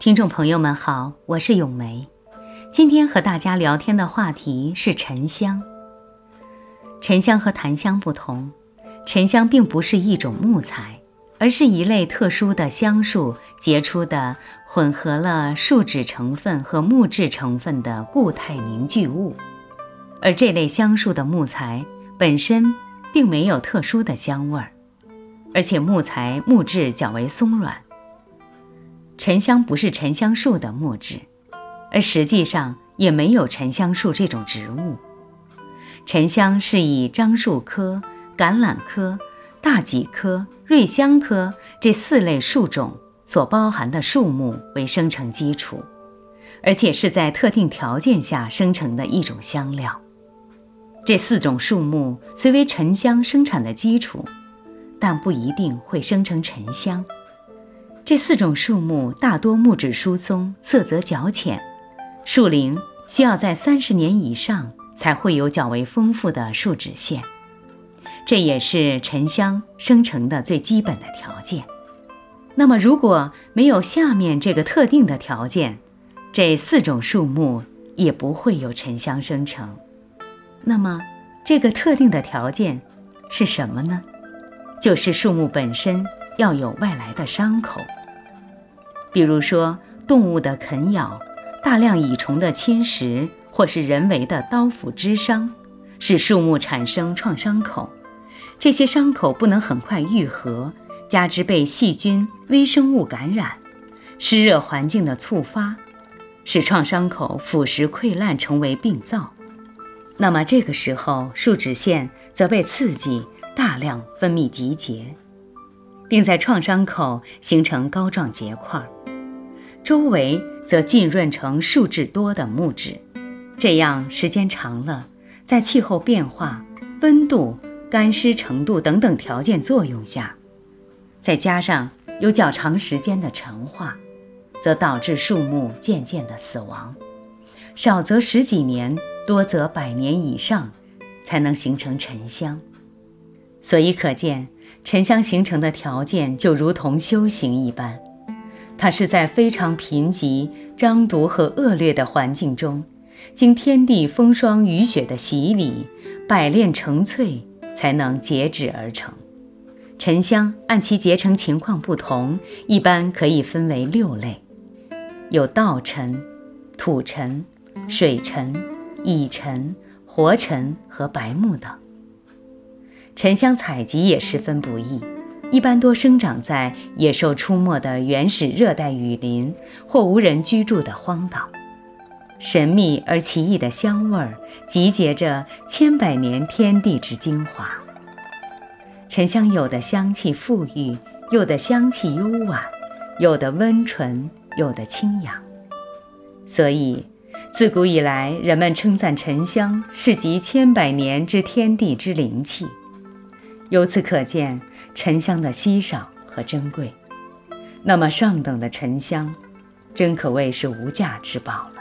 听众朋友们好，我是咏梅。今天和大家聊天的话题是沉香。沉香和檀香不同，沉香并不是一种木材，而是一类特殊的香树结出的混合了树脂成分和木质成分的固态凝聚物。而这类香树的木材本身并没有特殊的香味儿，而且木材木质较为松软。沉香不是沉香树的木质，而实际上也没有沉香树这种植物。沉香是以樟树科、橄榄科、大戟科、瑞香科这四类树种所包含的树木为生成基础，而且是在特定条件下生成的一种香料。这四种树木虽为沉香生产的基础，但不一定会生成沉香。这四种树木大多木质疏松，色泽较浅，树龄需要在三十年以上才会有较为丰富的树脂线，这也是沉香生成的最基本的条件。那么，如果没有下面这个特定的条件，这四种树木也不会有沉香生成。那么，这个特定的条件是什么呢？就是树木本身要有外来的伤口。比如说，动物的啃咬、大量蚁虫的侵蚀，或是人为的刀斧之伤，使树木产生创伤口。这些伤口不能很快愈合，加之被细菌、微生物感染，湿热环境的触发，使创伤口腐蚀溃烂，成为病灶。那么这个时候，树脂腺则被刺激，大量分泌集结，并在创伤口形成膏状结块。周围则浸润成树质多的木质，这样时间长了，在气候变化、温度、干湿程度等等条件作用下，再加上有较长时间的陈化，则导致树木渐渐的死亡，少则十几年，多则百年以上，才能形成沉香。所以可见，沉香形成的条件就如同修行一般。它是在非常贫瘠、瘴毒和恶劣的环境中，经天地风霜雨雪的洗礼，百炼成粹，才能结脂而成。沉香按其结成情况不同，一般可以分为六类，有稻沉、土沉、水沉、蚁沉、活沉和白木等。沉香采集也十分不易。一般多生长在野兽出没的原始热带雨林或无人居住的荒岛，神秘而奇异的香味儿集结着千百年天地之精华。沉香有的香气馥郁，有的香气幽婉，有的温醇，有的清扬。所以，自古以来，人们称赞沉香是集千百年之天地之灵气。由此可见。沉香的稀少和珍贵，那么上等的沉香，真可谓是无价之宝了。